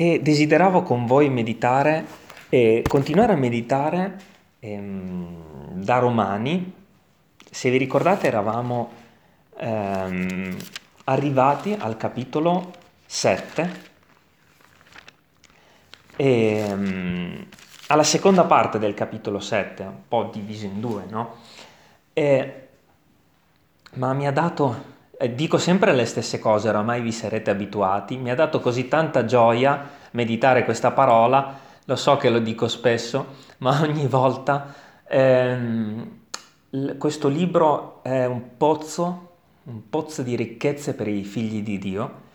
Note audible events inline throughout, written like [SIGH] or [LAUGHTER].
e desideravo con voi meditare e continuare a meditare ehm, da Romani. Se vi ricordate eravamo ehm, arrivati al capitolo 7 e ehm, alla seconda parte del capitolo 7, un po' diviso in due, no? E, ma mi ha dato dico sempre le stesse cose, oramai vi sarete abituati, mi ha dato così tanta gioia meditare questa parola, lo so che lo dico spesso, ma [LAUGHS] ogni volta ehm, questo libro è un pozzo, un pozzo di ricchezze per i figli di Dio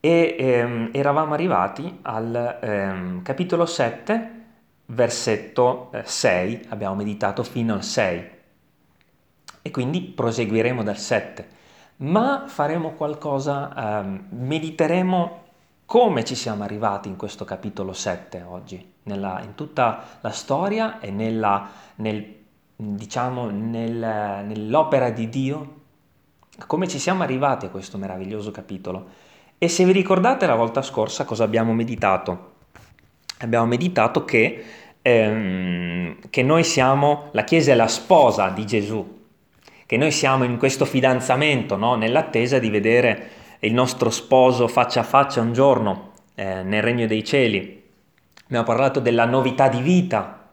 e ehm, eravamo arrivati al ehm, capitolo 7, versetto eh, 6, abbiamo meditato fino al 6 e quindi proseguiremo dal 7 ma faremo qualcosa, ehm, mediteremo come ci siamo arrivati in questo capitolo 7 oggi, nella, in tutta la storia e nella, nel, diciamo, nel, nell'opera di Dio, come ci siamo arrivati a questo meraviglioso capitolo. E se vi ricordate la volta scorsa cosa abbiamo meditato? Abbiamo meditato che, ehm, che noi siamo, la Chiesa è la sposa di Gesù, che noi siamo in questo fidanzamento, no? nell'attesa di vedere il nostro sposo faccia a faccia un giorno eh, nel regno dei cieli. Abbiamo parlato della novità di vita,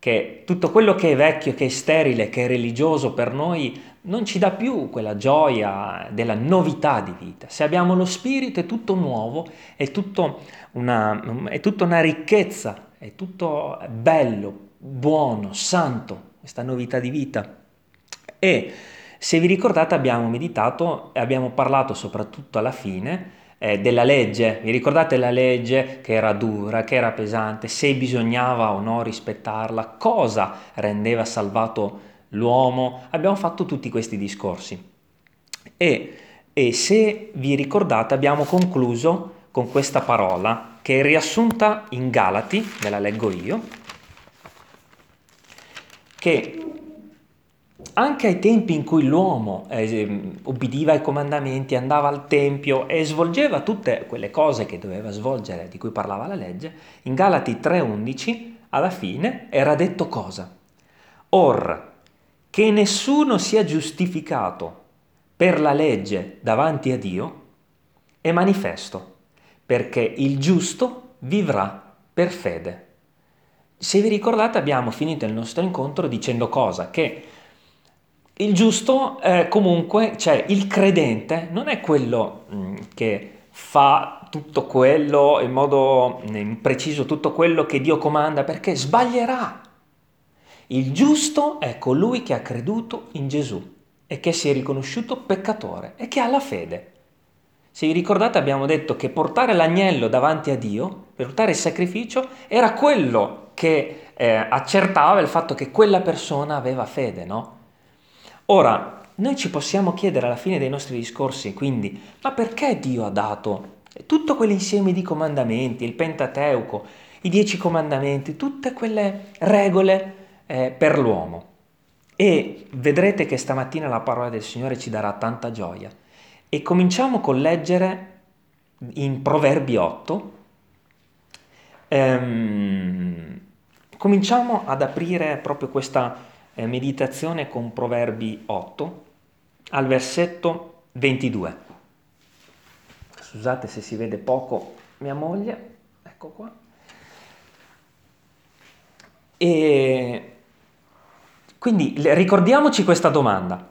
che tutto quello che è vecchio, che è sterile, che è religioso per noi non ci dà più quella gioia della novità di vita. Se abbiamo lo spirito è tutto nuovo, è tutto una, è tutta una ricchezza, è tutto bello, buono, santo, questa novità di vita. E se vi ricordate abbiamo meditato e abbiamo parlato soprattutto alla fine eh, della legge. Vi ricordate la legge che era dura, che era pesante, se bisognava o no rispettarla, cosa rendeva salvato l'uomo? Abbiamo fatto tutti questi discorsi. E, e se vi ricordate abbiamo concluso con questa parola che è riassunta in Galati, ve la leggo io, che anche ai tempi in cui l'uomo eh, ubbidiva ai comandamenti, andava al tempio e svolgeva tutte quelle cose che doveva svolgere, di cui parlava la legge, in Galati 3:11 alla fine era detto cosa? Or, che nessuno sia giustificato per la legge davanti a Dio è manifesto, perché il giusto vivrà per fede. Se vi ricordate abbiamo finito il nostro incontro dicendo cosa? Che il giusto eh, comunque, cioè il credente non è quello mm, che fa tutto quello in modo mm, preciso, tutto quello che Dio comanda, perché sbaglierà. Il giusto è colui che ha creduto in Gesù e che si è riconosciuto peccatore e che ha la fede. Se vi ricordate abbiamo detto che portare l'agnello davanti a Dio, portare il sacrificio, era quello che eh, accertava il fatto che quella persona aveva fede, no? Ora, noi ci possiamo chiedere alla fine dei nostri discorsi, quindi, ma perché Dio ha dato tutto quell'insieme di comandamenti, il Pentateuco, i dieci comandamenti, tutte quelle regole eh, per l'uomo? E vedrete che stamattina la parola del Signore ci darà tanta gioia. E cominciamo con leggere in Proverbi 8. Ehm, cominciamo ad aprire proprio questa eh, meditazione con Proverbi 8 al versetto 22. Scusate se si vede poco mia moglie, ecco qua. E quindi ricordiamoci questa domanda.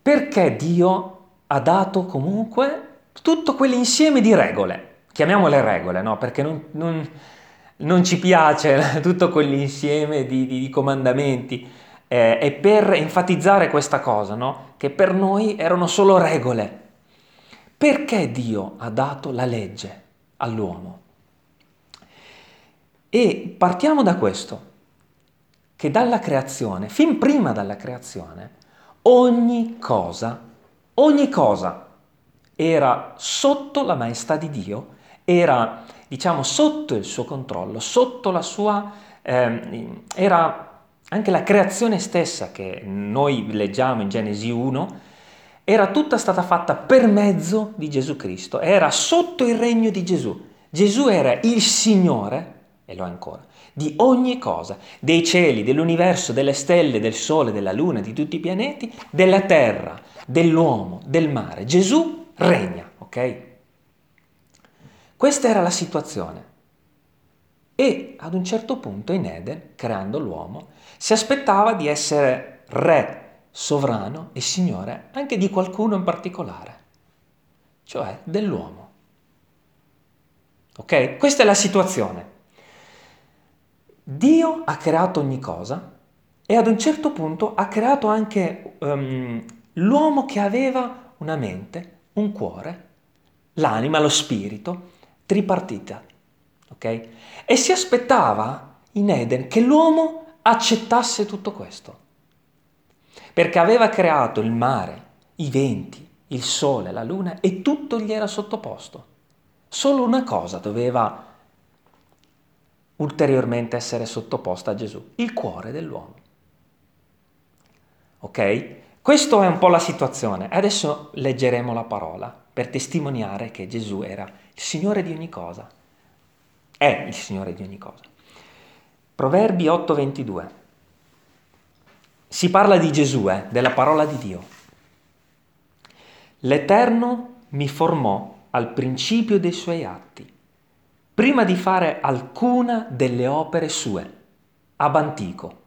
Perché Dio ha dato comunque tutto quell'insieme di regole? Chiamiamole regole, no? Perché non, non, non ci piace [LAUGHS] tutto quell'insieme di, di, di comandamenti eh, e per enfatizzare questa cosa, no? che per noi erano solo regole. Perché Dio ha dato la legge all'uomo? E partiamo da questo, che dalla creazione, fin prima dalla creazione, ogni cosa, ogni cosa era sotto la maestà di Dio, era diciamo sotto il suo controllo, sotto la sua... Eh, era anche la creazione stessa che noi leggiamo in Genesi 1 era tutta stata fatta per mezzo di Gesù Cristo, era sotto il regno di Gesù. Gesù era il Signore, e lo è ancora, di ogni cosa, dei cieli, dell'universo, delle stelle, del sole, della luna, di tutti i pianeti, della terra, dell'uomo, del mare. Gesù regna, ok? Questa era la situazione. E ad un certo punto in Eden, creando l'uomo, si aspettava di essere re, sovrano e signore anche di qualcuno in particolare, cioè dell'uomo. Ok? Questa è la situazione. Dio ha creato ogni cosa e ad un certo punto ha creato anche um, l'uomo che aveva una mente, un cuore, l'anima, lo spirito, tripartita. Ok? E si aspettava in Eden che l'uomo accettasse tutto questo. Perché aveva creato il mare, i venti, il sole, la luna e tutto gli era sottoposto. Solo una cosa doveva ulteriormente essere sottoposta a Gesù, il cuore dell'uomo. Ok? Questa è un po' la situazione. Adesso leggeremo la parola per testimoniare che Gesù era il Signore di ogni cosa. È il Signore di ogni cosa. Proverbi 8:22. Si parla di Gesù, eh, della parola di Dio. L'Eterno mi formò al principio dei suoi atti, prima di fare alcuna delle opere sue, ab antico.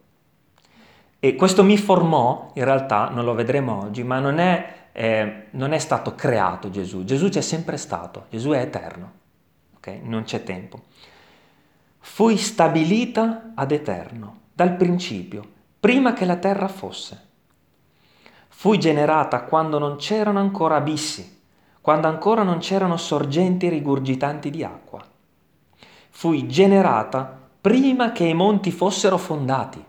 E questo mi formò, in realtà non lo vedremo oggi, ma non è, eh, non è stato creato Gesù, Gesù c'è sempre stato, Gesù è eterno, okay? non c'è tempo. Fui stabilita ad eterno, dal principio, prima che la terra fosse. Fui generata quando non c'erano ancora abissi quando ancora non c'erano sorgenti rigurgitanti di acqua. Fui generata prima che i monti fossero fondati,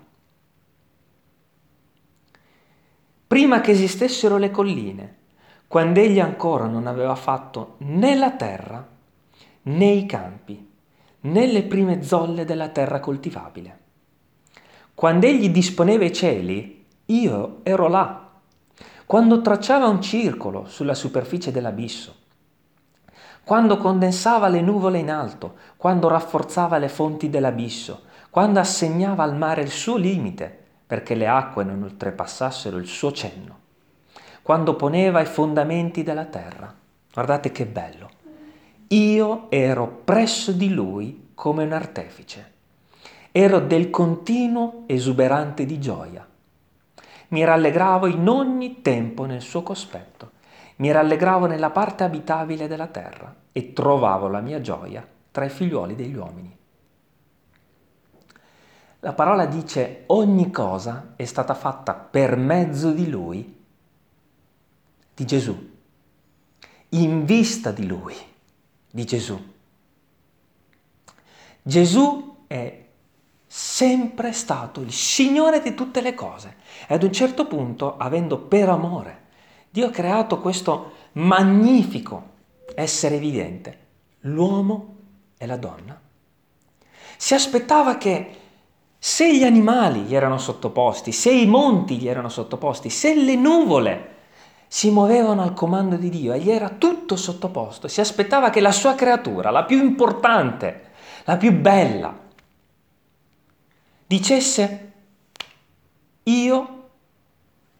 prima che esistessero le colline, quando egli ancora non aveva fatto né la terra né i campi, né le prime zolle della terra coltivabile. Quando egli disponeva i cieli, io ero là quando tracciava un circolo sulla superficie dell'abisso, quando condensava le nuvole in alto, quando rafforzava le fonti dell'abisso, quando assegnava al mare il suo limite perché le acque non oltrepassassero il suo cenno, quando poneva i fondamenti della terra. Guardate che bello. Io ero presso di lui come un artefice. Ero del continuo esuberante di gioia mi rallegravo in ogni tempo nel suo cospetto, mi rallegravo nella parte abitabile della terra e trovavo la mia gioia tra i figliuoli degli uomini. La parola dice ogni cosa è stata fatta per mezzo di lui, di Gesù, in vista di lui, di Gesù. Gesù è sempre stato il Signore di tutte le cose. E ad un certo punto, avendo per amore, Dio ha creato questo magnifico essere vivente, l'uomo e la donna. Si aspettava che se gli animali gli erano sottoposti, se i monti gli erano sottoposti, se le nuvole si muovevano al comando di Dio e gli era tutto sottoposto, si aspettava che la sua creatura, la più importante, la più bella, dicesse io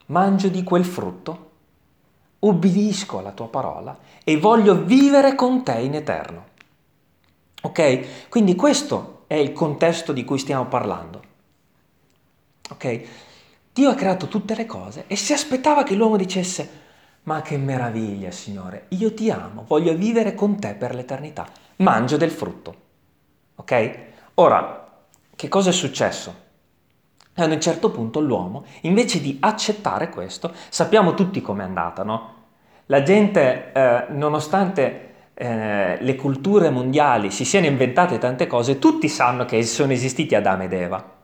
mangio di quel frutto, obbedisco alla tua parola e voglio vivere con te in eterno. Ok? Quindi questo è il contesto di cui stiamo parlando. Ok? Dio ha creato tutte le cose e si aspettava che l'uomo dicesse ma che meraviglia, Signore, io ti amo, voglio vivere con te per l'eternità. Mangio del frutto. Ok? Ora, che cosa è successo? ad un certo punto l'uomo, invece di accettare questo, sappiamo tutti com'è andata, no? La gente, eh, nonostante eh, le culture mondiali si siano inventate tante cose, tutti sanno che sono esistiti Adamo ed Eva.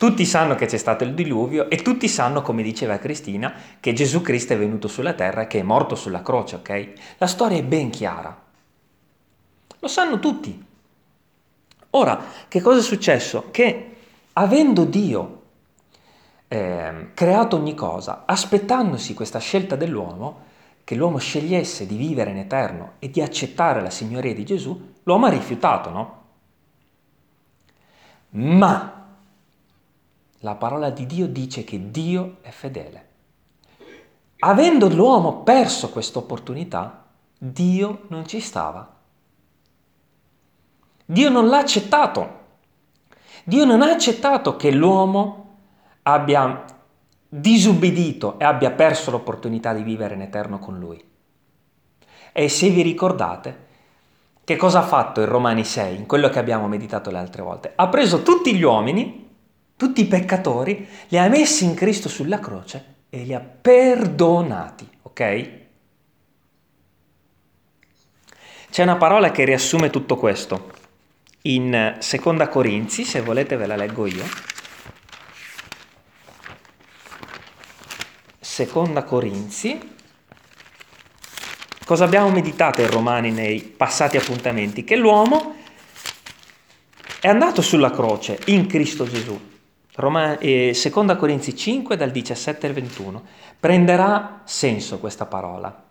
Tutti sanno che c'è stato il diluvio e tutti sanno, come diceva Cristina, che Gesù Cristo è venuto sulla terra e che è morto sulla croce, ok? La storia è ben chiara. Lo sanno tutti. Ora, che cosa è successo? Che avendo Dio eh, creato ogni cosa, aspettandosi questa scelta dell'uomo, che l'uomo scegliesse di vivere in eterno e di accettare la signoria di Gesù, l'uomo ha rifiutato, no? Ma la parola di Dio dice che Dio è fedele. Avendo l'uomo perso questa opportunità, Dio non ci stava. Dio non l'ha accettato. Dio non ha accettato che l'uomo abbia disubbidito e abbia perso l'opportunità di vivere in eterno con lui. E se vi ricordate, che cosa ha fatto in Romani 6, in quello che abbiamo meditato le altre volte? Ha preso tutti gli uomini, tutti i peccatori, li ha messi in Cristo sulla croce e li ha perdonati, ok? C'è una parola che riassume tutto questo. In Seconda Corinzi, se volete ve la leggo io. Seconda Corinzi. Cosa abbiamo meditato in Romani nei passati appuntamenti? Che l'uomo è andato sulla croce in Cristo Gesù. Roma, eh, seconda Corinzi 5 dal 17 al 21. Prenderà senso questa parola.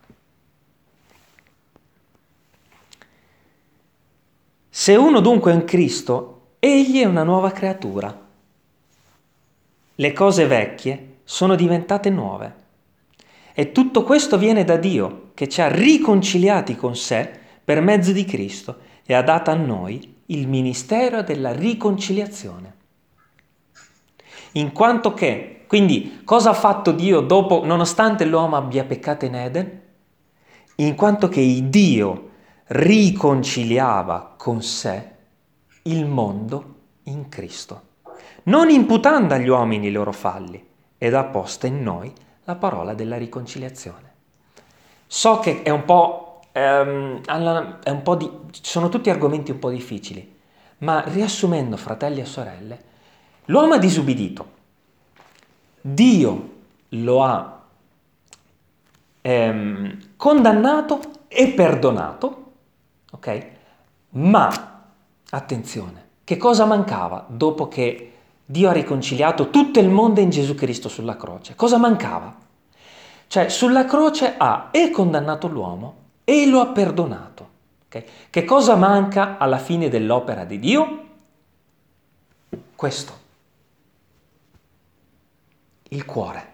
Se uno dunque è in Cristo, egli è una nuova creatura. Le cose vecchie sono diventate nuove. E tutto questo viene da Dio, che ci ha riconciliati con sé per mezzo di Cristo e ha dato a noi il ministero della riconciliazione. In quanto che, quindi cosa ha fatto Dio dopo, nonostante l'uomo abbia peccato in Eden? In quanto che Dio riconciliava con sé il mondo in Cristo, non imputando agli uomini i loro falli, ed ha posto in noi la parola della riconciliazione. So che è un po', ehm, è un po di, sono tutti argomenti un po' difficili, ma riassumendo, fratelli e sorelle, l'uomo ha disubbidito, Dio lo ha ehm, condannato e perdonato, ok? Ma, attenzione, che cosa mancava dopo che Dio ha riconciliato tutto il mondo in Gesù Cristo sulla croce? Cosa mancava? Cioè, sulla croce ha e condannato l'uomo e lo ha perdonato. Okay? Che cosa manca alla fine dell'opera di Dio? Questo. Il cuore.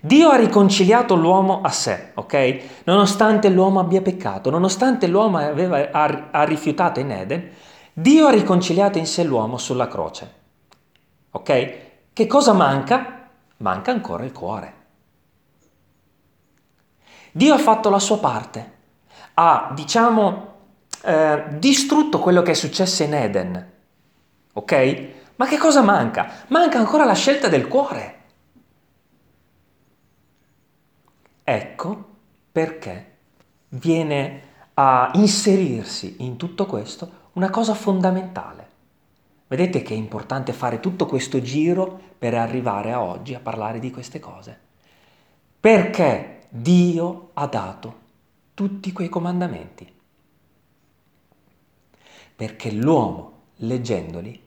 Dio ha riconciliato l'uomo a sé, ok? Nonostante l'uomo abbia peccato, nonostante l'uomo aveva, ha, ha rifiutato in Eden, Dio ha riconciliato in sé l'uomo sulla croce. Ok? Che cosa manca? Manca ancora il cuore. Dio ha fatto la sua parte, ha, diciamo, eh, distrutto quello che è successo in Eden. Ok? Ma che cosa manca? Manca ancora la scelta del cuore. Ecco perché viene a inserirsi in tutto questo una cosa fondamentale. Vedete che è importante fare tutto questo giro per arrivare a oggi a parlare di queste cose. Perché Dio ha dato tutti quei comandamenti. Perché l'uomo, leggendoli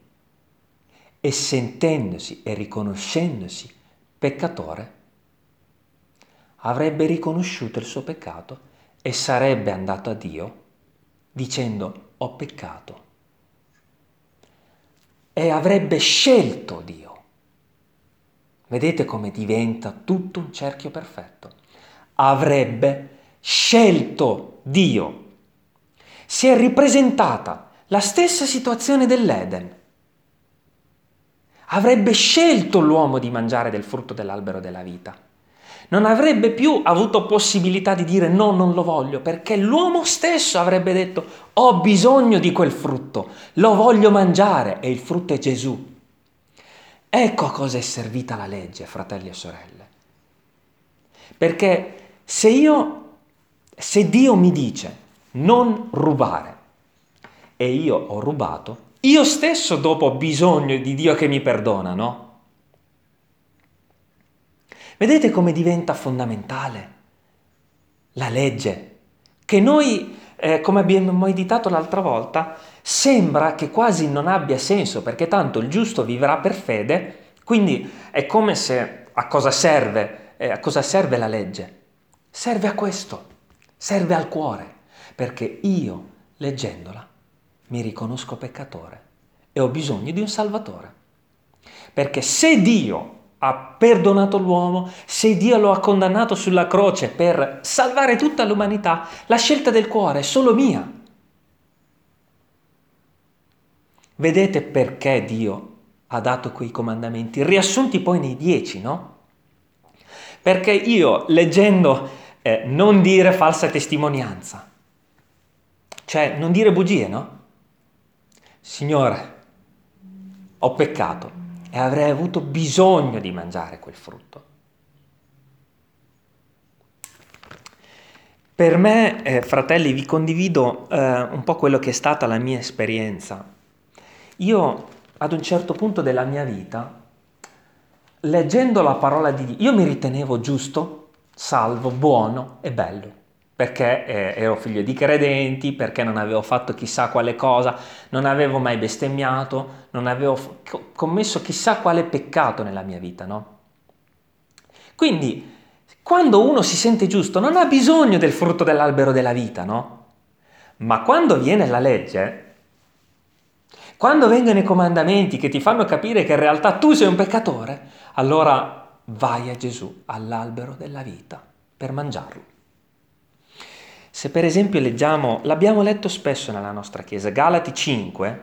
e sentendosi e riconoscendosi peccatore, avrebbe riconosciuto il suo peccato e sarebbe andato a Dio dicendo ho peccato. E avrebbe scelto Dio. Vedete come diventa tutto un cerchio perfetto. Avrebbe scelto Dio. Si è ripresentata la stessa situazione dell'Eden. Avrebbe scelto l'uomo di mangiare del frutto dell'albero della vita non avrebbe più avuto possibilità di dire no, non lo voglio, perché l'uomo stesso avrebbe detto ho bisogno di quel frutto, lo voglio mangiare e il frutto è Gesù. Ecco a cosa è servita la legge, fratelli e sorelle. Perché se io, se Dio mi dice non rubare e io ho rubato, io stesso dopo ho bisogno di Dio che mi perdona, no? Vedete come diventa fondamentale la legge, che noi, eh, come abbiamo meditato l'altra volta, sembra che quasi non abbia senso, perché tanto il giusto vivrà per fede, quindi è come se a cosa serve, eh, a cosa serve la legge? serve a questo, serve al cuore, perché io, leggendola, mi riconosco peccatore e ho bisogno di un Salvatore. Perché se Dio ha perdonato l'uomo, se Dio lo ha condannato sulla croce per salvare tutta l'umanità, la scelta del cuore è solo mia. Vedete perché Dio ha dato quei comandamenti, riassunti poi nei dieci, no? Perché io leggendo eh, non dire falsa testimonianza, cioè non dire bugie, no? Signore, ho peccato e avrei avuto bisogno di mangiare quel frutto. Per me, eh, fratelli, vi condivido eh, un po' quello che è stata la mia esperienza. Io ad un certo punto della mia vita, leggendo la parola di Dio, io mi ritenevo giusto, salvo, buono e bello, perché eh, ero figlio di credenti, perché non avevo fatto chissà quale cosa, non avevo mai bestemmiato, non avevo f- commesso chissà quale peccato nella mia vita, no? Quindi, quando uno si sente giusto, non ha bisogno del frutto dell'albero della vita, no? Ma quando viene la legge, quando vengono i comandamenti che ti fanno capire che in realtà tu sei un peccatore, allora vai a Gesù, all'albero della vita, per mangiarlo. Se per esempio leggiamo, l'abbiamo letto spesso nella nostra Chiesa, Galati 5,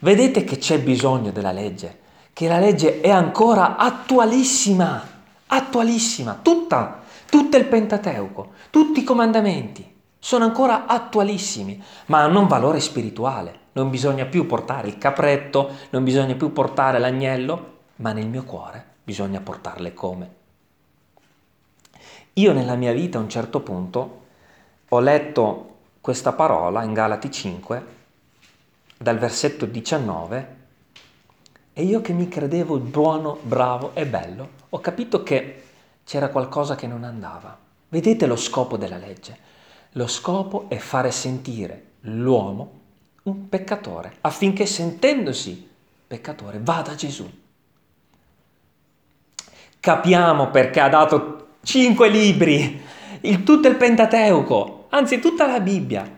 vedete che c'è bisogno della legge, che la legge è ancora attualissima, attualissima, tutta, tutto il Pentateuco, tutti i comandamenti sono ancora attualissimi, ma hanno un valore spirituale. Non bisogna più portare il capretto, non bisogna più portare l'agnello, ma nel mio cuore bisogna portarle come. Io nella mia vita a un certo punto ho letto questa parola in Galati 5, dal versetto 19, e io che mi credevo buono, bravo e bello, ho capito che c'era qualcosa che non andava. Vedete lo scopo della legge? Lo scopo è fare sentire l'uomo un peccatore, affinché sentendosi peccatore vada a Gesù. Capiamo perché ha dato cinque libri, il, tutto il Pentateuco, anzi tutta la Bibbia.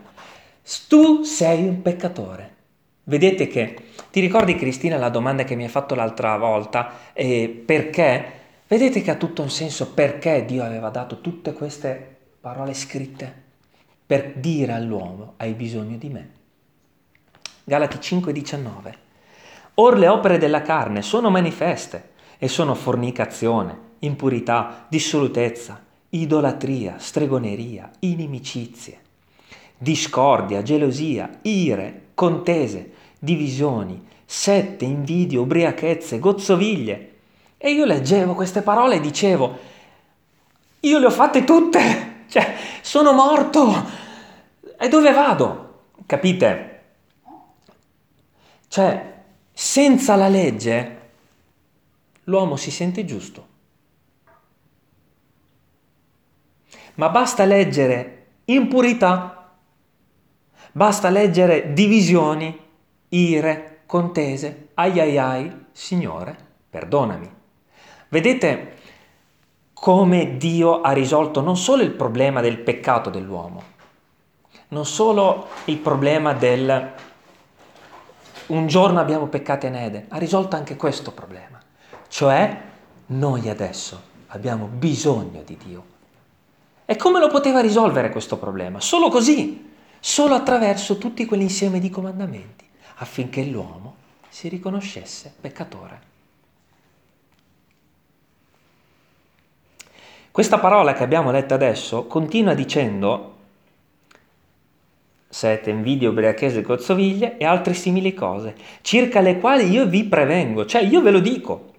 Tu sei un peccatore. Vedete che, ti ricordi Cristina la domanda che mi hai fatto l'altra volta, eh, perché? Vedete che ha tutto un senso perché Dio aveva dato tutte queste parole scritte? per dire all'uomo hai bisogno di me. Galati 5:19. Or le opere della carne sono manifeste e sono fornicazione, impurità, dissolutezza, idolatria, stregoneria, inimicizie, discordia, gelosia, ire, contese, divisioni, sette, invidie, ubriachezze, gozzoviglie. E io leggevo queste parole e dicevo, io le ho fatte tutte, [LAUGHS] cioè sono morto, e dove vado? Capite? Cioè, senza la legge l'uomo si sente giusto. Ma basta leggere impurità, basta leggere divisioni, ire, contese, ai ai ai, Signore, perdonami. Vedete come Dio ha risolto non solo il problema del peccato dell'uomo, non solo il problema del un giorno abbiamo peccato in Eden, ha risolto anche questo problema, cioè noi adesso abbiamo bisogno di Dio. E come lo poteva risolvere questo problema? Solo così, solo attraverso tutti quell'insieme di comandamenti, affinché l'uomo si riconoscesse peccatore. Questa parola che abbiamo letto adesso continua dicendo sete, invidia, ubriachese, gozzoviglie e altre simili cose, circa le quali io vi prevengo, cioè io ve lo dico,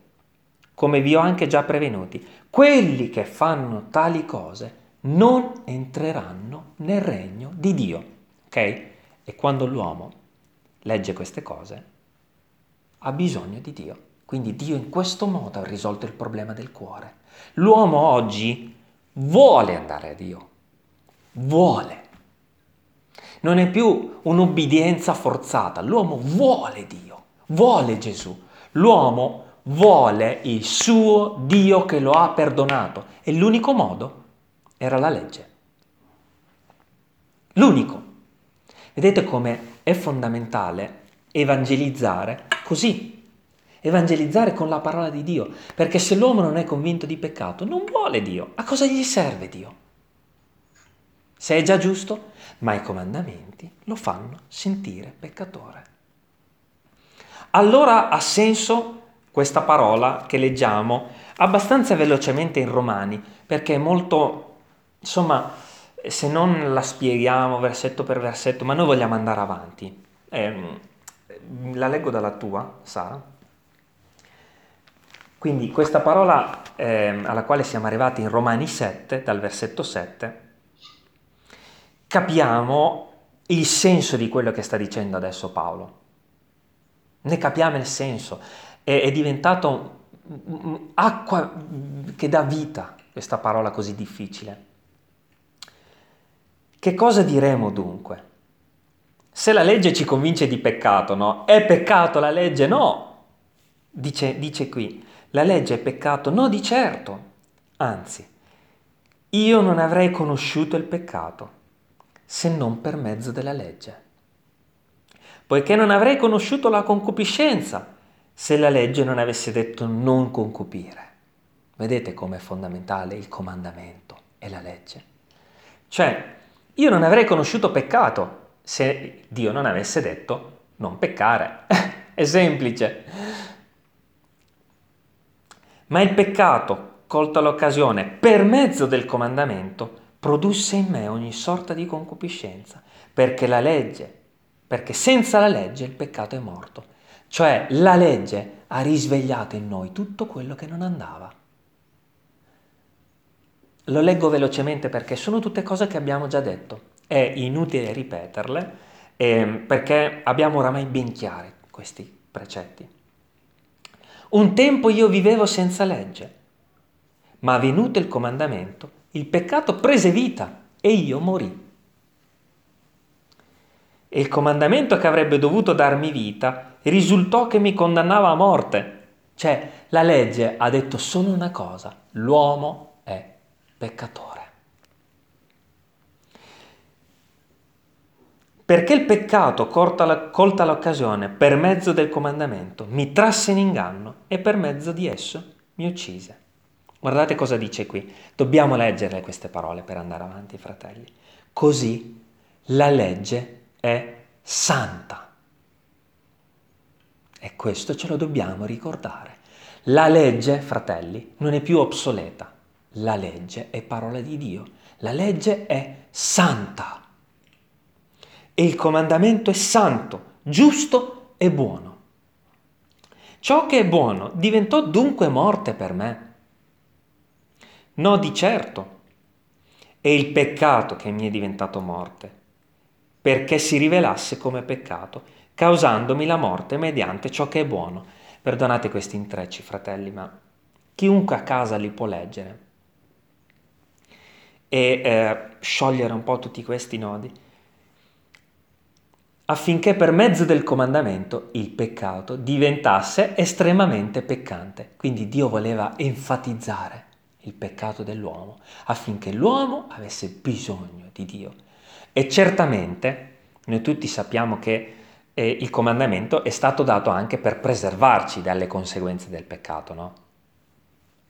come vi ho anche già prevenuti, quelli che fanno tali cose non entreranno nel regno di Dio. Ok? E quando l'uomo legge queste cose, ha bisogno di Dio. Quindi Dio in questo modo ha risolto il problema del cuore. L'uomo oggi vuole andare a Dio, vuole non è più un'obbedienza forzata, l'uomo vuole Dio, vuole Gesù, l'uomo vuole il suo Dio che lo ha perdonato e l'unico modo era la legge. L'unico. Vedete come è fondamentale evangelizzare così. Evangelizzare con la parola di Dio, perché se l'uomo non è convinto di peccato, non vuole Dio. A cosa gli serve Dio? Se è già giusto, ma i comandamenti lo fanno sentire peccatore. Allora ha senso questa parola che leggiamo abbastanza velocemente in Romani, perché è molto, insomma, se non la spieghiamo versetto per versetto, ma noi vogliamo andare avanti. Eh, la leggo dalla tua, Sara. Quindi questa parola eh, alla quale siamo arrivati in Romani 7, dal versetto 7, capiamo il senso di quello che sta dicendo adesso Paolo. Ne capiamo il senso. È, è diventato acqua che dà vita questa parola così difficile. Che cosa diremo dunque? Se la legge ci convince di peccato, no? È peccato la legge? No! Dice, dice qui, la legge è peccato? No, di certo. Anzi, io non avrei conosciuto il peccato se non per mezzo della legge. Poiché non avrei conosciuto la concupiscenza se la legge non avesse detto non concupire. Vedete com'è fondamentale il comandamento e la legge? Cioè, io non avrei conosciuto peccato se Dio non avesse detto non peccare. [LAUGHS] È semplice. Ma il peccato, colta l'occasione per mezzo del comandamento, produsse in me ogni sorta di concupiscenza, perché la legge, perché senza la legge il peccato è morto. Cioè la legge ha risvegliato in noi tutto quello che non andava. Lo leggo velocemente perché sono tutte cose che abbiamo già detto è inutile ripeterle eh, perché abbiamo oramai ben chiari questi precetti. Un tempo io vivevo senza legge, ma venuto il comandamento, il peccato prese vita e io morì. E il comandamento che avrebbe dovuto darmi vita risultò che mi condannava a morte. Cioè, la legge ha detto solo una cosa, l'uomo peccatore. perché il peccato, colta l'occasione per mezzo del comandamento, mi trasse in inganno e per mezzo di esso mi uccise. Guardate cosa dice qui. Dobbiamo leggere queste parole per andare avanti, fratelli. Così la legge è santa. E questo ce lo dobbiamo ricordare. La legge, fratelli, non è più obsoleta. La legge è parola di Dio. La legge è santa e il comandamento è santo, giusto e buono. Ciò che è buono diventò dunque morte per me. No, di certo. È il peccato che mi è diventato morte, perché si rivelasse come peccato, causandomi la morte mediante ciò che è buono. Perdonate questi intrecci, fratelli, ma chiunque a casa li può leggere e eh, sciogliere un po' tutti questi nodi affinché per mezzo del comandamento il peccato diventasse estremamente peccante. Quindi Dio voleva enfatizzare il peccato dell'uomo affinché l'uomo avesse bisogno di Dio. E certamente noi tutti sappiamo che eh, il comandamento è stato dato anche per preservarci dalle conseguenze del peccato, no?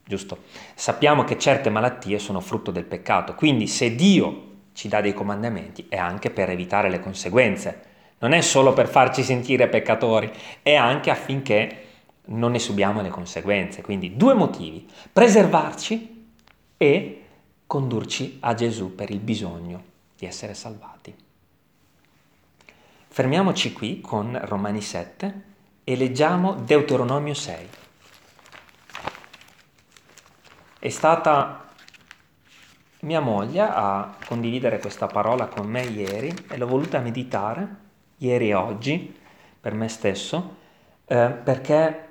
Giusto? Sappiamo che certe malattie sono frutto del peccato, quindi se Dio ci dà dei comandamenti è anche per evitare le conseguenze non è solo per farci sentire peccatori, è anche affinché non ne subiamo le conseguenze. Quindi due motivi, preservarci e condurci a Gesù per il bisogno di essere salvati. Fermiamoci qui con Romani 7 e leggiamo Deuteronomio 6. È stata mia moglie a condividere questa parola con me ieri e l'ho voluta meditare ieri e oggi, per me stesso, eh, perché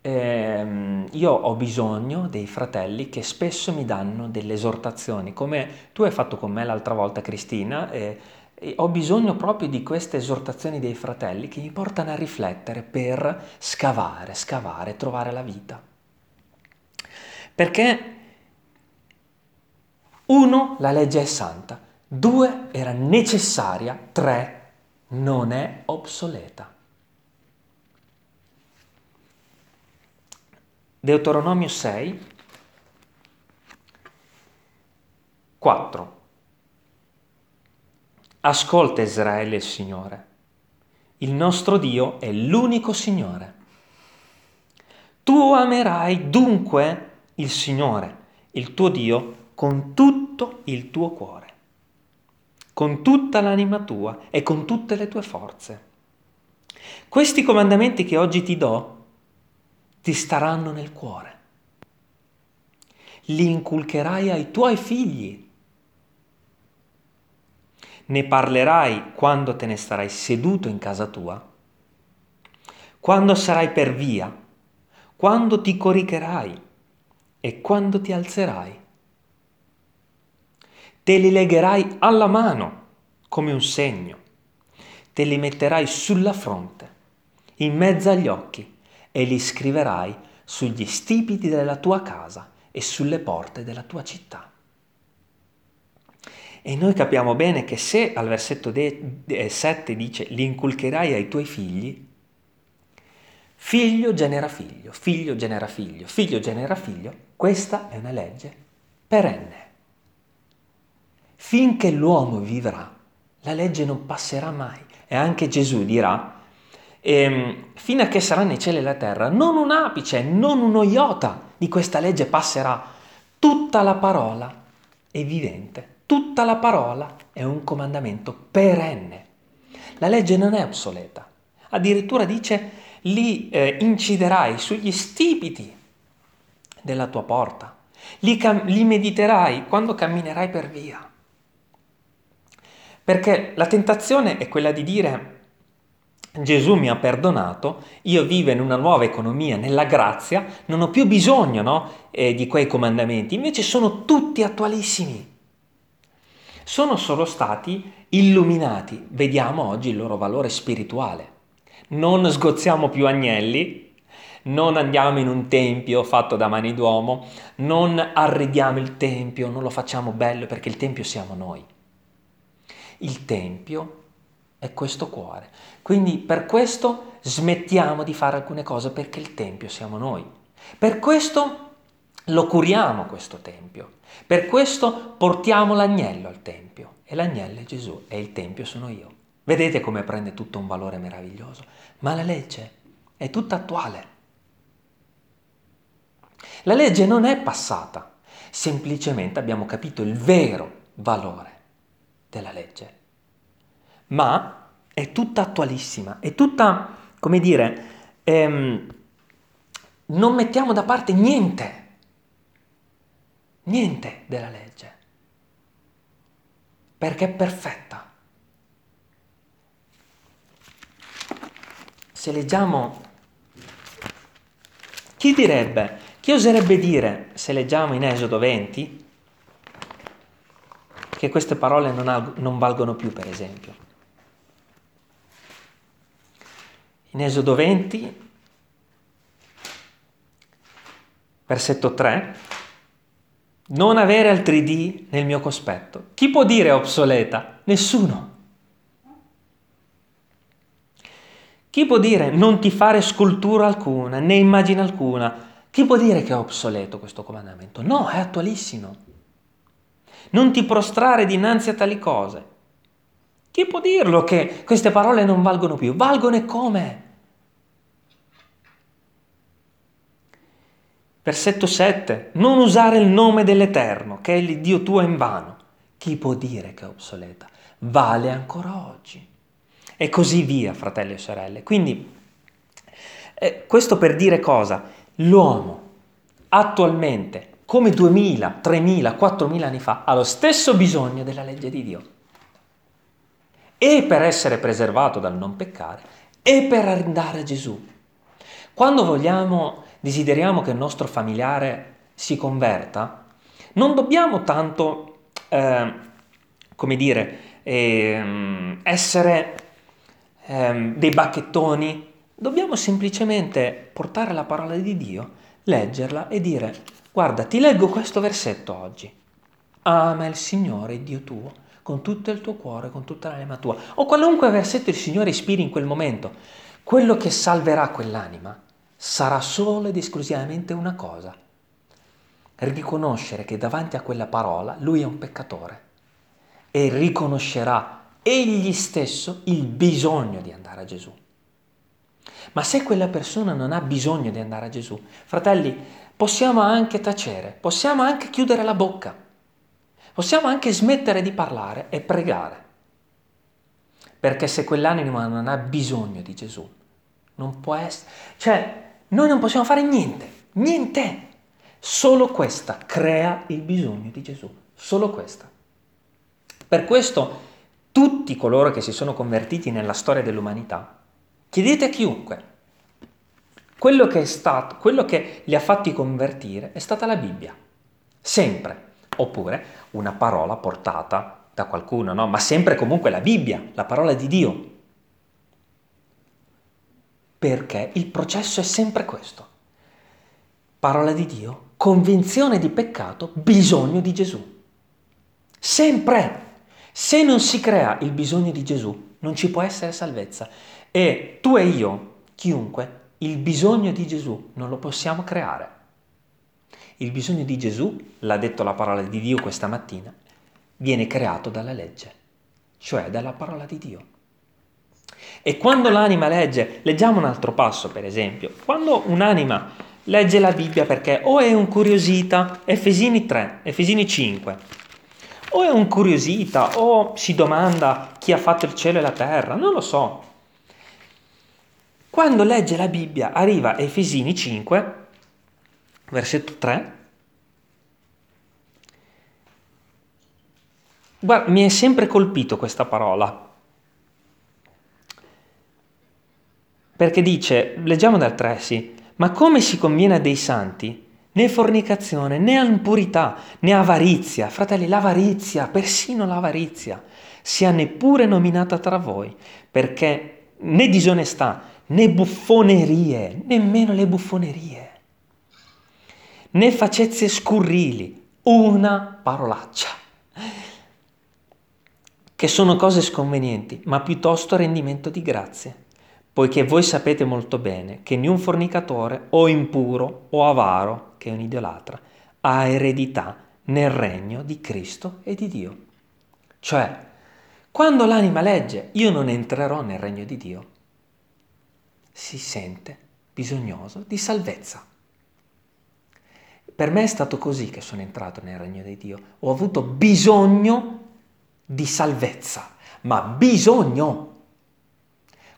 eh, io ho bisogno dei fratelli che spesso mi danno delle esortazioni, come tu hai fatto con me l'altra volta, Cristina, e E ho bisogno proprio di queste esortazioni dei fratelli che mi portano a riflettere per scavare, scavare, trovare la vita. Perché uno, la legge è santa, due, era necessaria, tre, non è obsoleta. Deuteronomio 6, 4. Ascolta Israele il Signore. Il nostro Dio è l'unico Signore. Tu amerai dunque il Signore, il tuo Dio, con tutto il tuo cuore, con tutta l'anima tua e con tutte le tue forze. Questi comandamenti che oggi ti do ti staranno nel cuore. Li inculcherai ai tuoi figli ne parlerai quando te ne starai seduto in casa tua, quando sarai per via, quando ti coricherai e quando ti alzerai. Te li legherai alla mano come un segno, te li metterai sulla fronte, in mezzo agli occhi e li scriverai sugli stipiti della tua casa e sulle porte della tua città. E noi capiamo bene che se al versetto 7 dice li inculcherai ai tuoi figli, figlio genera figlio, figlio genera figlio, figlio genera figlio, questa è una legge perenne. Finché l'uomo vivrà, la legge non passerà mai. E anche Gesù dirà, ehm, fino a che sarà nei cieli e la terra, non un apice, non uno iota di questa legge passerà. Tutta la parola è vivente Tutta la parola è un comandamento perenne. La legge non è obsoleta. Addirittura dice li eh, inciderai sugli stipiti della tua porta, li, cam- li mediterai quando camminerai per via. Perché la tentazione è quella di dire Gesù mi ha perdonato, io vivo in una nuova economia, nella grazia, non ho più bisogno no, eh, di quei comandamenti, invece sono tutti attualissimi sono solo stati illuminati. Vediamo oggi il loro valore spirituale. Non sgozziamo più agnelli, non andiamo in un tempio fatto da mani d'uomo, non arrediamo il tempio, non lo facciamo bello perché il tempio siamo noi. Il tempio è questo cuore. Quindi per questo smettiamo di fare alcune cose perché il tempio siamo noi. Per questo lo curiamo questo tempio. Per questo portiamo l'agnello al tempio e l'agnello è Gesù e il tempio sono io. Vedete come prende tutto un valore meraviglioso. Ma la legge è tutta attuale. La legge non è passata, semplicemente abbiamo capito il vero valore della legge. Ma è tutta attualissima, è tutta, come dire, ehm, non mettiamo da parte niente niente della legge, perché è perfetta. Se leggiamo, chi direbbe, chi oserebbe dire, se leggiamo in Esodo 20, che queste parole non, ha, non valgono più, per esempio? In Esodo 20, versetto 3, non avere altri D nel mio cospetto. Chi può dire obsoleta? Nessuno. Chi può dire non ti fare scultura alcuna, né immagine alcuna? Chi può dire che è obsoleto questo comandamento? No, è attualissimo. Non ti prostrare dinanzi a tali cose. Chi può dirlo che queste parole non valgono più? Valgono e come? Versetto 7. Non usare il nome dell'Eterno, che è l'Iddio tuo in vano. Chi può dire che è obsoleta? Vale ancora oggi. E così via, fratelli e sorelle. Quindi, eh, questo per dire cosa? L'uomo attualmente, come 2000, 3000, 4000 anni fa, ha lo stesso bisogno della legge di Dio. E per essere preservato dal non peccare, e per andare a Gesù. Quando vogliamo desideriamo che il nostro familiare si converta, non dobbiamo tanto, eh, come dire, ehm, essere ehm, dei bacchettoni, dobbiamo semplicemente portare la parola di Dio, leggerla e dire, guarda, ti leggo questo versetto oggi. Ama il Signore, Dio tuo, con tutto il tuo cuore, con tutta l'anima tua. O qualunque versetto il Signore ispiri in quel momento. Quello che salverà quell'anima sarà solo ed esclusivamente una cosa. Riconoscere che davanti a quella parola lui è un peccatore e riconoscerà egli stesso il bisogno di andare a Gesù. Ma se quella persona non ha bisogno di andare a Gesù, fratelli, possiamo anche tacere, possiamo anche chiudere la bocca, possiamo anche smettere di parlare e pregare. Perché se quell'anima non ha bisogno di Gesù, non può essere... Cioè, noi non possiamo fare niente, niente. Solo questa crea il bisogno di Gesù, solo questa. Per questo tutti coloro che si sono convertiti nella storia dell'umanità, chiedete a chiunque, quello che, stato, quello che li ha fatti convertire è stata la Bibbia, sempre, oppure una parola portata da qualcuno, no? ma sempre comunque la Bibbia, la parola di Dio. Perché il processo è sempre questo. Parola di Dio, convinzione di peccato, bisogno di Gesù. Sempre. Se non si crea il bisogno di Gesù, non ci può essere salvezza. E tu e io, chiunque, il bisogno di Gesù non lo possiamo creare. Il bisogno di Gesù, l'ha detto la parola di Dio questa mattina, viene creato dalla legge, cioè dalla parola di Dio. E quando l'anima legge, leggiamo un altro passo per esempio, quando un'anima legge la Bibbia perché o è un curiosita, Efesini 3, Efesini 5, o è un curiosita o si domanda chi ha fatto il cielo e la terra, non lo so. Quando legge la Bibbia arriva a Efesini 5, versetto 3, guarda, mi è sempre colpito questa parola, perché dice, leggiamo dal 3, sì, ma come si conviene a dei santi? Né fornicazione, né impurità, né avarizia. Fratelli, l'avarizia, persino l'avarizia, sia neppure nominata tra voi, perché né disonestà, né buffonerie, nemmeno le buffonerie, né facezze scurrili, una parolaccia, che sono cose sconvenienti, ma piuttosto rendimento di grazie poiché voi sapete molto bene che né un fornicatore o impuro o avaro, che è un idolatra, ha eredità nel regno di Cristo e di Dio. Cioè, quando l'anima legge io non entrerò nel regno di Dio, si sente bisognoso di salvezza. Per me è stato così che sono entrato nel regno di Dio. Ho avuto bisogno di salvezza, ma bisogno.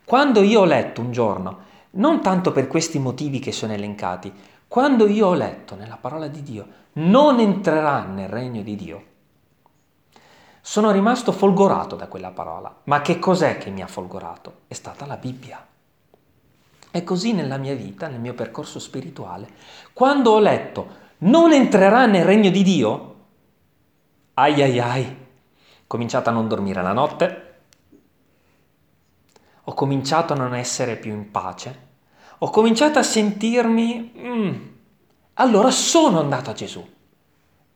Quando io ho letto un giorno, non tanto per questi motivi che sono elencati, quando io ho letto nella parola di Dio, non entrerà nel regno di Dio, sono rimasto folgorato da quella parola. Ma che cos'è che mi ha folgorato? È stata la Bibbia. È così nella mia vita, nel mio percorso spirituale. Quando ho letto non entrerà nel regno di Dio, ai ai ai, cominciato a non dormire la notte, ho cominciato a non essere più in pace, ho cominciato a sentirmi... Mm, allora sono andato a Gesù.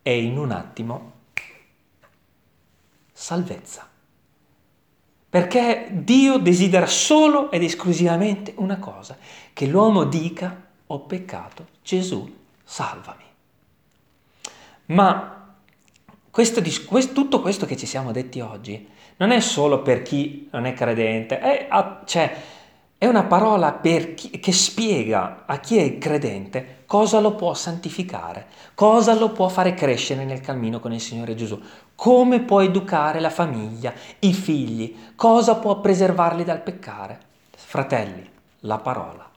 E in un attimo salvezza. Perché Dio desidera solo ed esclusivamente una cosa, che l'uomo dica ho peccato, Gesù salvami. Ma questo, tutto questo che ci siamo detti oggi non è solo per chi non è credente, è, cioè, è una parola chi, che spiega a chi è credente cosa lo può santificare, cosa lo può fare crescere nel cammino con il Signore Gesù, come può educare la famiglia, i figli, cosa può preservarli dal peccare. Fratelli, la parola.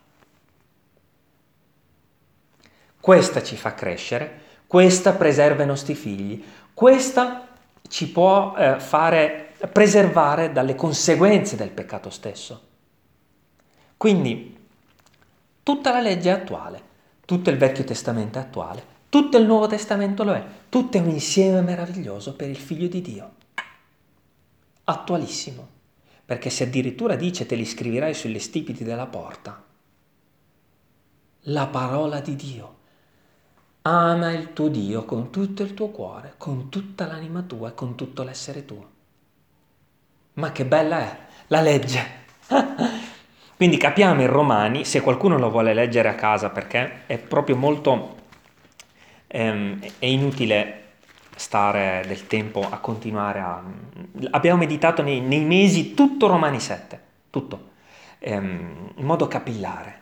Questa ci fa crescere, questa preserva i nostri figli, questa ci può eh, fare preservare dalle conseguenze del peccato stesso. Quindi tutta la legge è attuale, tutto il Vecchio Testamento è attuale, tutto il Nuovo Testamento lo è, tutto è un insieme meraviglioso per il Figlio di Dio. attualissimo, perché se addirittura dice te li scriverai sulle stipiti della porta, la parola di Dio. Ama il tuo Dio con tutto il tuo cuore, con tutta l'anima tua e con tutto l'essere tuo. Ma che bella è la legge! [LAUGHS] Quindi capiamo in Romani, se qualcuno lo vuole leggere a casa, perché è proprio molto... Ehm, è inutile stare del tempo a continuare a... Abbiamo meditato nei, nei mesi tutto Romani 7, tutto, ehm, in modo capillare.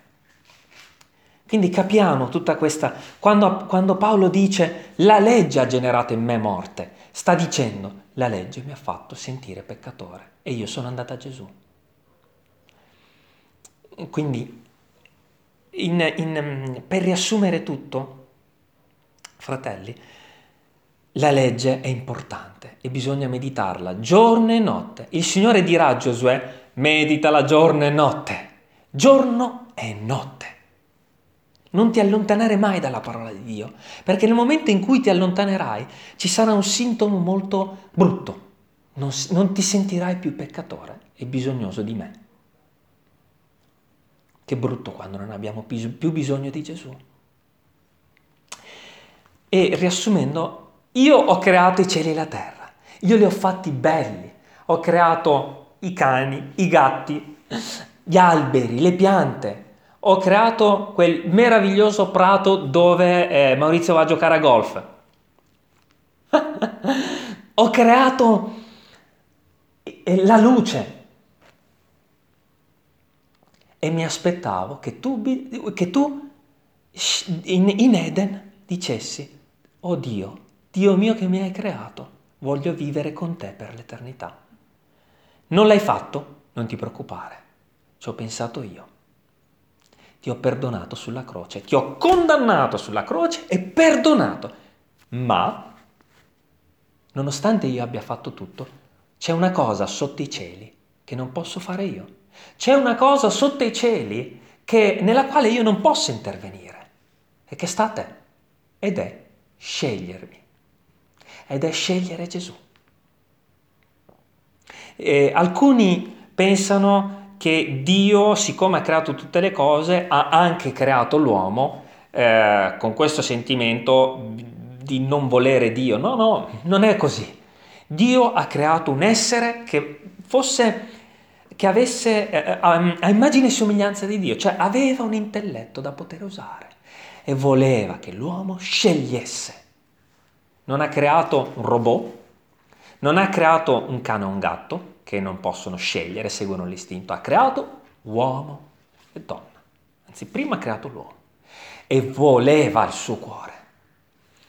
Quindi capiamo tutta questa... Quando, quando Paolo dice la legge ha generato in me morte, sta dicendo la legge mi ha fatto sentire peccatore e io sono andato a Gesù. Quindi, in, in, per riassumere tutto, fratelli, la legge è importante e bisogna meditarla giorno e notte. Il Signore dirà a Giosuè, meditala giorno e notte, giorno e notte. Non ti allontanare mai dalla parola di Dio, perché nel momento in cui ti allontanerai ci sarà un sintomo molto brutto. Non, non ti sentirai più peccatore e bisognoso di me. Che brutto quando non abbiamo più bisogno di Gesù. E riassumendo, io ho creato i cieli e la terra, io li ho fatti belli, ho creato i cani, i gatti, gli alberi, le piante, ho creato quel meraviglioso prato dove eh, Maurizio va a giocare a golf. [LAUGHS] ho creato eh, la luce, e mi aspettavo che tu, che tu in, in Eden dicessi, oh Dio, Dio mio che mi hai creato, voglio vivere con te per l'eternità. Non l'hai fatto? Non ti preoccupare, ci ho pensato io. Ti ho perdonato sulla croce, ti ho condannato sulla croce e perdonato. Ma, nonostante io abbia fatto tutto, c'è una cosa sotto i cieli che non posso fare io. C'è una cosa sotto i cieli che, nella quale io non posso intervenire e che sta a te ed è scegliermi ed è scegliere Gesù. E alcuni pensano che Dio, siccome ha creato tutte le cose, ha anche creato l'uomo eh, con questo sentimento di non volere Dio. No, no, non è così. Dio ha creato un essere che fosse che avesse eh, eh, a, a immagine e somiglianza di Dio, cioè aveva un intelletto da poter usare e voleva che l'uomo scegliesse. Non ha creato un robot, non ha creato un cane o un gatto che non possono scegliere, seguono l'istinto, ha creato uomo e donna. Anzi, prima ha creato l'uomo e voleva il suo cuore.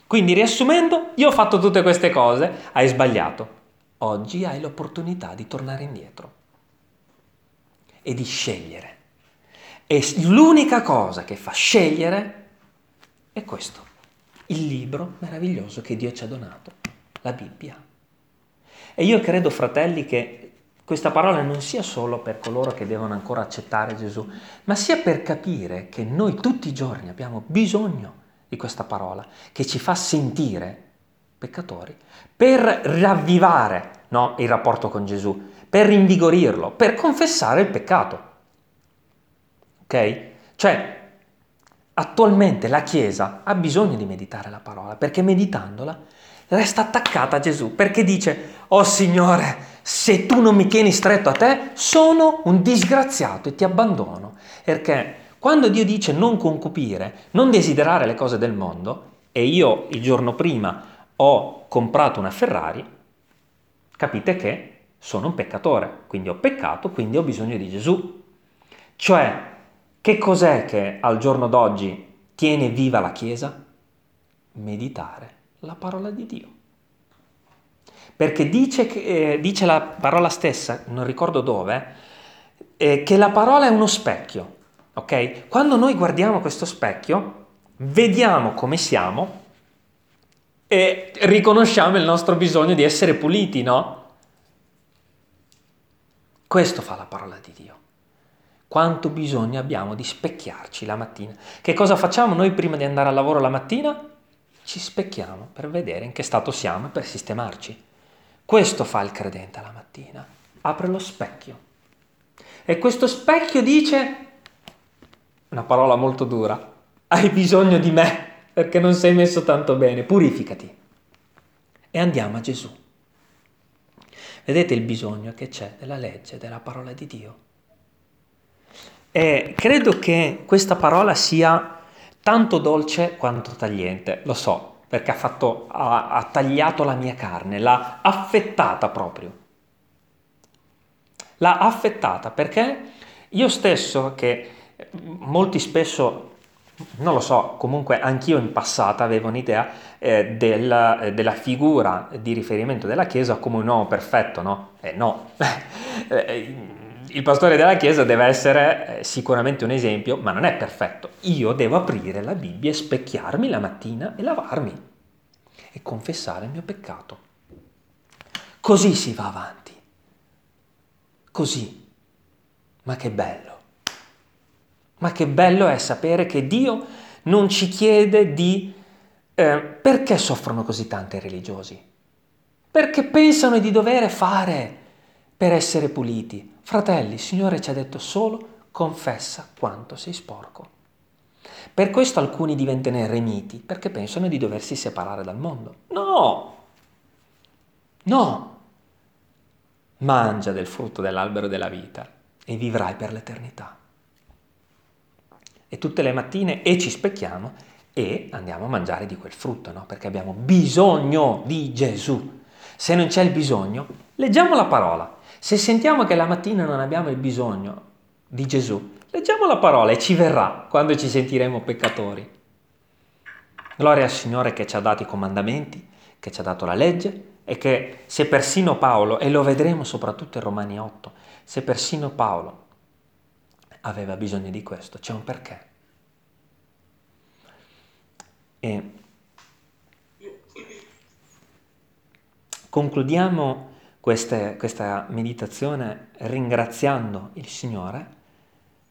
Quindi riassumendo, io ho fatto tutte queste cose, hai sbagliato. Oggi hai l'opportunità di tornare indietro e di scegliere. E l'unica cosa che fa scegliere è questo, il libro meraviglioso che Dio ci ha donato, la Bibbia. E io credo, fratelli, che questa parola non sia solo per coloro che devono ancora accettare Gesù, ma sia per capire che noi tutti i giorni abbiamo bisogno di questa parola che ci fa sentire peccatori, per ravvivare no, il rapporto con Gesù, per rinvigorirlo, per confessare il peccato. Ok? Cioè, attualmente la Chiesa ha bisogno di meditare la parola, perché meditandola resta attaccata a Gesù, perché dice, oh Signore, se tu non mi tieni stretto a te, sono un disgraziato e ti abbandono. Perché quando Dio dice non concupire, non desiderare le cose del mondo, e io il giorno prima ho comprato una Ferrari, capite che sono un peccatore, quindi ho peccato, quindi ho bisogno di Gesù. Cioè, che cos'è che al giorno d'oggi tiene viva la Chiesa? Meditare la parola di Dio. Perché dice, che, eh, dice la parola stessa, non ricordo dove, eh, che la parola è uno specchio. Ok? Quando noi guardiamo questo specchio, vediamo come siamo e riconosciamo il nostro bisogno di essere puliti, no? Questo fa la parola di Dio. Quanto bisogno abbiamo di specchiarci la mattina. Che cosa facciamo noi prima di andare al lavoro la mattina? Ci specchiamo per vedere in che stato siamo e per sistemarci. Questo fa il credente la mattina, apre lo specchio. E questo specchio dice, una parola molto dura, hai bisogno di me perché non sei messo tanto bene, purificati. E andiamo a Gesù. Vedete il bisogno che c'è della legge, della parola di Dio. E credo che questa parola sia tanto dolce quanto tagliente, lo so, perché ha, fatto, ha, ha tagliato la mia carne, l'ha affettata proprio. L'ha affettata perché io stesso, che molti spesso non lo so, comunque anch'io in passato avevo un'idea eh, della, eh, della, figura di riferimento della Chiesa come un uomo perfetto, no? Eh no, [LAUGHS] eh, il pastore della Chiesa deve essere eh, sicuramente un esempio, ma non è perfetto. Io devo aprire la Bibbia e specchiarmi la mattina e lavarmi e confessare il mio peccato. Così si va avanti. Così. Ma che bello. Ma che bello è sapere che Dio non ci chiede di... Eh, perché soffrono così tanti religiosi? Perché pensano di dover fare per essere puliti. Fratelli, il Signore ci ha detto solo confessa quanto sei sporco. Per questo alcuni diventano eremiti, perché pensano di doversi separare dal mondo. No! No! Mangia del frutto dell'albero della vita e vivrai per l'eternità. E tutte le mattine e ci specchiamo e andiamo a mangiare di quel frutto, no? Perché abbiamo bisogno di Gesù. Se non c'è il bisogno, leggiamo la parola se sentiamo che la mattina non abbiamo il bisogno di Gesù, leggiamo la parola e ci verrà quando ci sentiremo peccatori. Gloria al Signore che ci ha dato i comandamenti, che ci ha dato la legge e che se persino Paolo, e lo vedremo soprattutto in Romani 8, se persino Paolo aveva bisogno di questo, c'è un perché. E concludiamo queste, questa meditazione ringraziando il Signore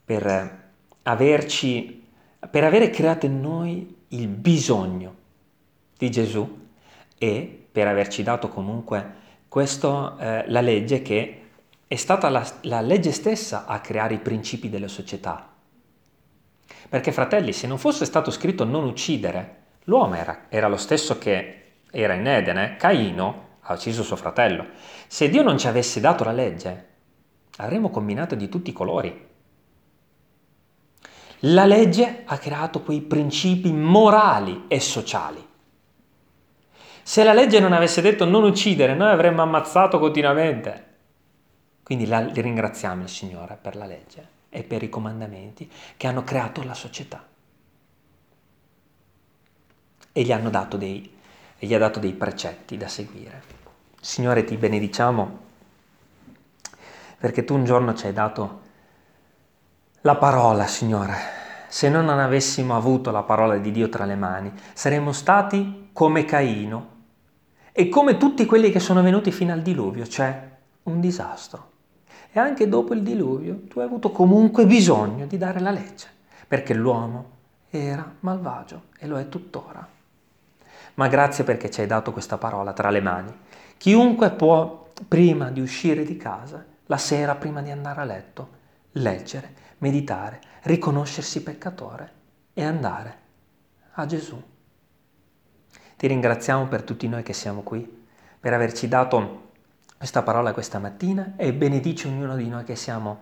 per averci, per avere creato in noi il bisogno di Gesù e per averci dato comunque questo, eh, la legge che è stata la, la legge stessa a creare i principi delle società. Perché fratelli, se non fosse stato scritto non uccidere, l'uomo era, era lo stesso che era in Edene, Caino ha ucciso suo fratello. Se Dio non ci avesse dato la legge, avremmo combinato di tutti i colori. La legge ha creato quei principi morali e sociali. Se la legge non avesse detto non uccidere, noi avremmo ammazzato continuamente. Quindi la, ringraziamo il Signore per la legge e per i comandamenti che hanno creato la società. E gli hanno dato dei, gli ha dato dei precetti da seguire. Signore, ti benediciamo perché tu un giorno ci hai dato la parola, Signore. Se non avessimo avuto la parola di Dio tra le mani, saremmo stati come Caino e come tutti quelli che sono venuti fino al diluvio, cioè un disastro. E anche dopo il diluvio tu hai avuto comunque bisogno di dare la legge, perché l'uomo era malvagio e lo è tuttora. Ma grazie perché ci hai dato questa parola tra le mani Chiunque può, prima di uscire di casa, la sera prima di andare a letto, leggere, meditare, riconoscersi peccatore e andare a Gesù. Ti ringraziamo per tutti noi che siamo qui, per averci dato questa parola questa mattina e benedici ognuno di noi che siamo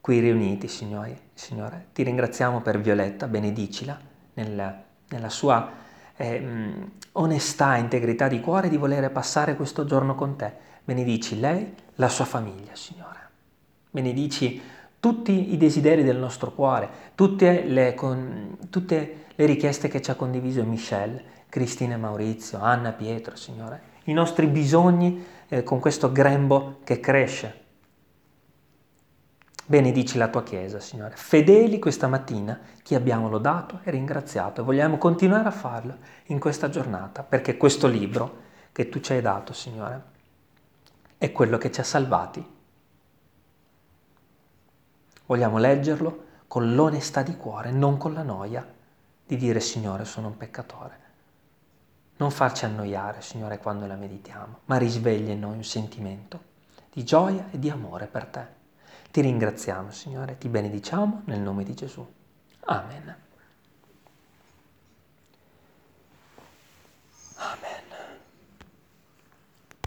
qui riuniti, Signore. Signore. Ti ringraziamo per Violetta, benedicila nella, nella sua eh, onestà, integrità di cuore di volere passare questo giorno con te. Benedici lei, la sua famiglia, Signore. Benedici tutti i desideri del nostro cuore, tutte le, con, tutte le richieste che ci ha condiviso Michelle, Cristina e Maurizio, Anna, Pietro, Signore. I nostri bisogni eh, con questo grembo che cresce. Benedici la tua Chiesa, Signore. Fedeli questa mattina ti abbiamo lodato e ringraziato e vogliamo continuare a farlo in questa giornata perché questo libro che tu ci hai dato, Signore, è quello che ci ha salvati. Vogliamo leggerlo con l'onestà di cuore, non con la noia di dire Signore sono un peccatore. Non farci annoiare, Signore, quando la meditiamo, ma risveglia in noi un sentimento di gioia e di amore per te. Ti ringraziamo, Signore, ti benediciamo nel nome di Gesù. Amen. Amen.